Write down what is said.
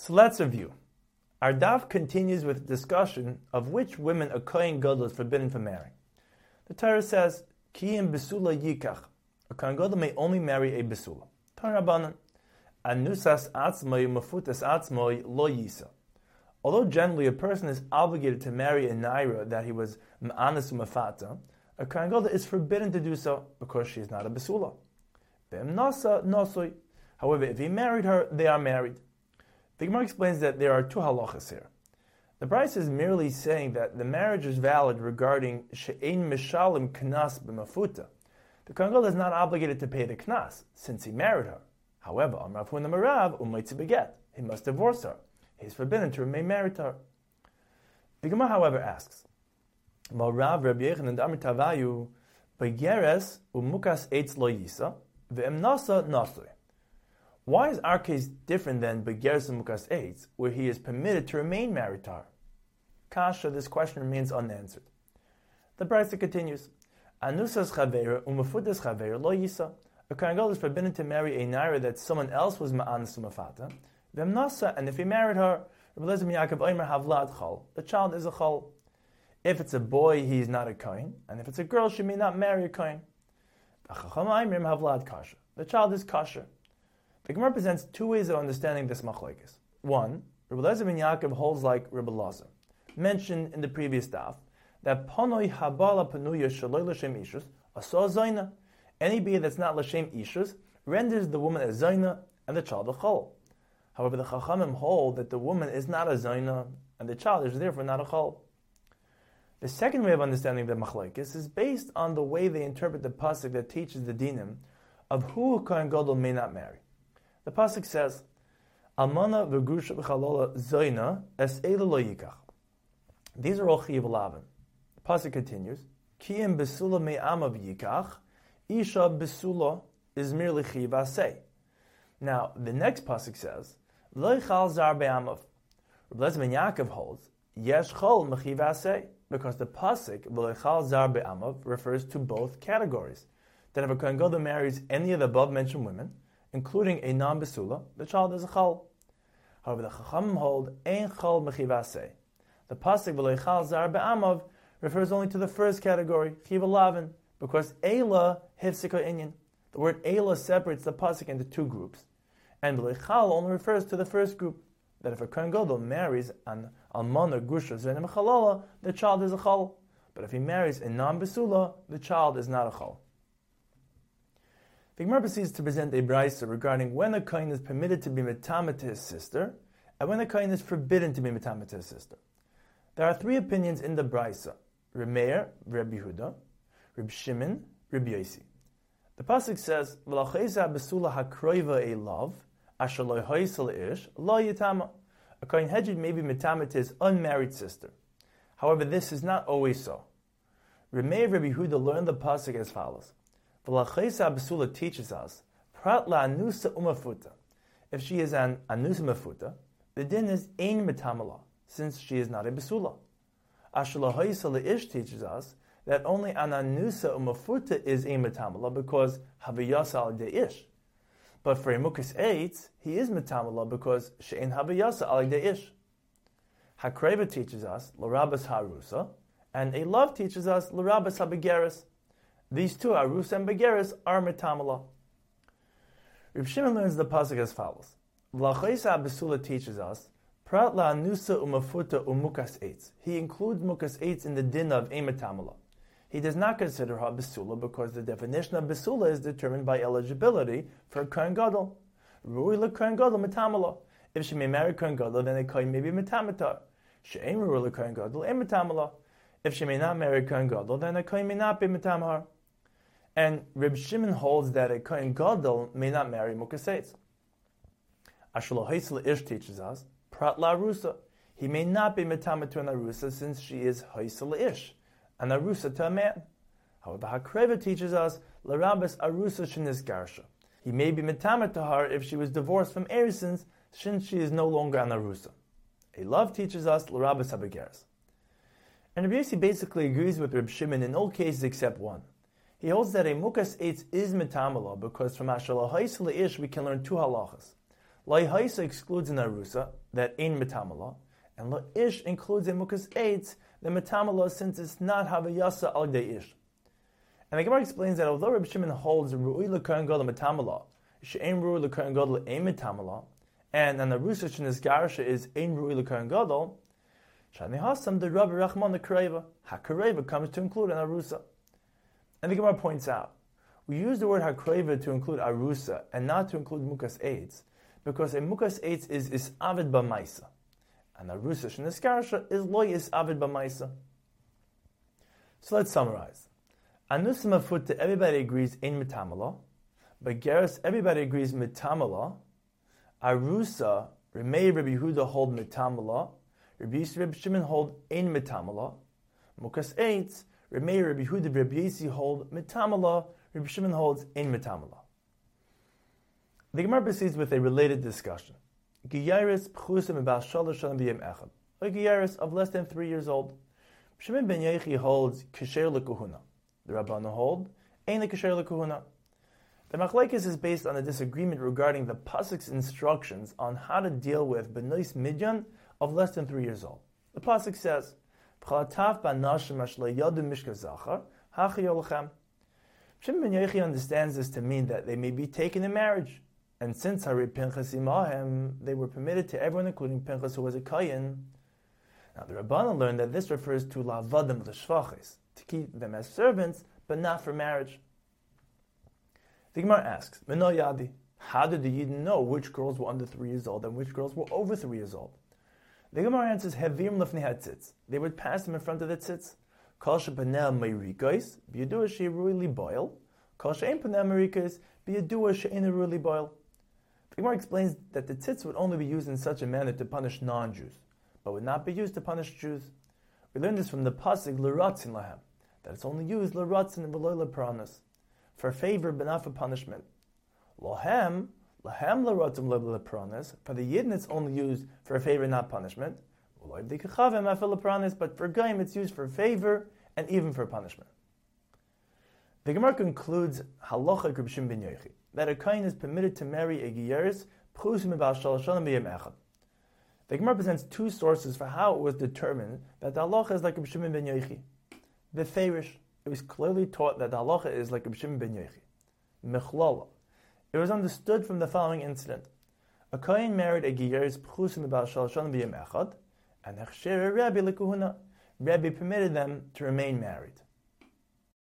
So let's review. Our daf continues with discussion of which women a kohen gadol is forbidden from marrying. The Torah says, "Kiyim besula yikach." A kohen gadol may only marry a besula. Torah banan, anusas atzmoi mafutas atzmoi lo yisa. Although generally a person is obligated to marry a naira that he was ma'anas mafata, a kohen gadol is forbidden to do so because she is not a besula. However, if he married her, they are married. The Gemara explains that there are two halachas here. The Brisa is merely saying that the marriage is valid regarding she'ein mishalim knas b'mafuta. The Kohen is not obligated to pay the knas since he married her. However, Amrafun Marav umaytzi beget. He must divorce her. He is forbidden to remain married to her. The Gemara, however, asks, Rav Rabbi Yochanan Amr Tavayu begeres umukas eitz lo yisa ve'em nasa nasui. Why is our case different than Begeres Mukas Eitz, where he is permitted to remain married to her? Kasha, this question remains unanswered. The Brisa continues, Anusas chaver umafudas chaver lo yisa. A Kohen is forbidden to marry a naira that someone else was ma'anas umafata. V'emnasa, and if he married her. The child is a chol. If it's a boy, he is not a Kohen, and if it's a girl, she may not marry a Kohen. The child is kosher. The Gemara presents two ways of understanding this machlekes. One, Rabbi Lezer ben Yaakov holds like Rabbi Lazar, mentioned in the previous daf, that panoi habala panuya shaloi l'shem ishus asah zayna. Any beer that's not l'shem ishus renders the woman a zayna and the child a chol. However, the chachamim hold that the woman is not a zayna and the child is therefore not a chol. The second way of understanding the machlekes is based on the way they interpret the pasuk that teaches the dinim of who a kohen gadol may not marry. The pasuk says, "Almana v'grusha v'chalola zoyna es lo yikach." These are all chiyav lavin. The pasuk continues, "Ki "Kiyim besula me'ama v'yikach, isha besula is merely chiyav asay." Now the next pasuk says, "Lo yichal zar be'amav." Rabbi ben Yaakov holds, "Yesh chol mechiv asay," because the pasuk "Lo yichal zar be'amav" refers to both categories. That if a kohen gadol marries any of the above mentioned women including a non-besula, the child is a chal. However, the chachamim hold ein chal mechivase. The pasuk v'leichal zar be'amav refers only to the first category, chiv lavin, because ela hifsika inyan. The word ela separates the pasuk into two groups, and v'leichal only refers to the first group. That if a kohen gadol marries an almana gusha zenim the child is a chal. But if he marries a non-besula, the child is not a chal. The Gemara proceeds to present a brisa regarding when a kohen is permitted to be metama to his sister, and when a kohen is forbidden to be metama to his sister. There are three opinions in the brisa: Remeir, Rabbi Huda, Reb Shimon, Reb Yosi. The pasuk says, "V'lacheza besula hakroiva a love, asher lo ish lo yitama." A kohen hedged may be metama to his unmarried sister. However, this is not always so. Remeir Rabbi Huda learned the pasuk as follows. The Lachaisa Abasula teaches us, Prat la anusa umafuta. If she is an anusa mafuta, the din is ein metamala, since she is not a basula. Ashalahaisa ish teaches us that only an anusa umafuta is ein metamala because haviyasa al de ish. But for a mukas eitz, he is metamala because she'en haviyasa al de ish. Hakreva teaches us larabas harusa, and a love teaches us larabas habegeris. These two, Arus and Begeris, are Metamala. Reb Shimon learns the pasuk as follows. Vlachaisa Abisula teaches us, Prat la anusa umafuta umukas eitz. He includes mukas eitz in the din of emetamala. He does not consider her because the definition of besula is determined by eligibility for kohen gadol. Rui le gadol metamala. If she may marry kohen gadol, then a kohen may be metamatar. She'em rui le gadol emetamala. If she may not marry kohen gadol, then a kohen may not be metamar. And Reb Shimon holds that a Kohen Gadol may not marry Mukaseitz. Ashla Ish teaches us, Prat La Arusa. He may not be Metama to an Arusa since she is Haisla Ish, an Arusa to a man. However, Hakreva teaches us, Larabas Arusa Shinis Garsha. He may be Metama to her if she was divorced from Erisons, since she is no longer an Arusa. A love teaches us, Larabas Habageres. And Rabbi basically agrees with Reb Shimon in all cases except one. He holds that a mukas eitz is metamala because from Ashalahaisla ish we can learn two halachas. Laihaisa excludes an arusa that ain't metamala, and ish includes a mukas eitz the metamala since it's not havayasa al ish. And the Gemara explains that although Rabbi Shimon holds ru'ui l'kain gadol metamala, she'en ru'ui l'kain gadol ein metamala, and an arusa shenis is ein ru'ui l'kain gadol, shani hasam the Rabbi Rachman the kareva, ha comes to include an arusa. And the Gemara points out, we use the word hakreva to include arusa and not to include mukas eitz, because a mukas eitz is is avid b'maisa, and arusa sheniskarsha is loy is avid b'maisa. So let's summarize. Anusim afutta, everybody agrees in mitamala, but Geras, everybody agrees mitamala. Arusa, Remei Rabbi Huda hold mitamala, Rabbi Yisrael Shimon hold in mitamala, Mukas eitz, Remei Rabbi Huda Rabbi Yisi hold mitamala, Rabbi Shimon holds in mitamala. The Gemara proceeds with a related discussion. Giyaris pchusim about shalosh shalam b'yem. A giyaris of less than three years old. Shimon ben Yochai holds kasher lekuhuna. The Rabbanu hold ein kasher lekuhuna. The machlekes is based on a disagreement regarding the pasuk's instructions on how to deal with benois midyan of less than three years old. The pasuk says, "B'chalatav banashim ashla yadu mishka zachar hachi Shimon ben Yochai understands this to mean that they may be taken in marriage. And since Hari Pinchas Imahem, they were permitted to everyone, including Pinchas, who was a Kayan. Now the Rabbanan learned that this refers to lavadim l'shvachis, to keep them as servants, but not for marriage. The Gemara asks, Mino Yadi, how did the Yidden know which girls were under three years old and which girls were over three years old? The Gemara answers, Hevim lefni tzitz. They would pass them in front of the tzitz. Kol shepanel meirikos, biyadua she'ruili boil. Kol she'en panel meirikos, biyadua she'en ruili boil. The Gemara explains that the tzitz would only be used in such a manner to punish non-Jews, but would not be used to punish Jews. We learn this from the pasuk l'ratzin lahem, that it's only used l'ratzin and v'loy lepranas, for favor but not for punishment. Lohem, lahem l'ratzim lepranas, for the yidden it's only used for a favor, not punishment. But for Gaim, it's used for favor and even for punishment. The Gemara concludes halacha Rabbi bin Yochai that a kain is permitted to marry a giyeris pchusim echad. The Gemara presents two sources for how it was determined that the halacha is like Shimon ben Yochai. The Feirish, it was clearly taught that the halacha is like Shimon ben Yochai. Mechlala, it was understood from the following incident. A Kohen married a giyeris pchusim echad, and hechsher rabbi lekuhuna. Rabbi permitted them to remain married.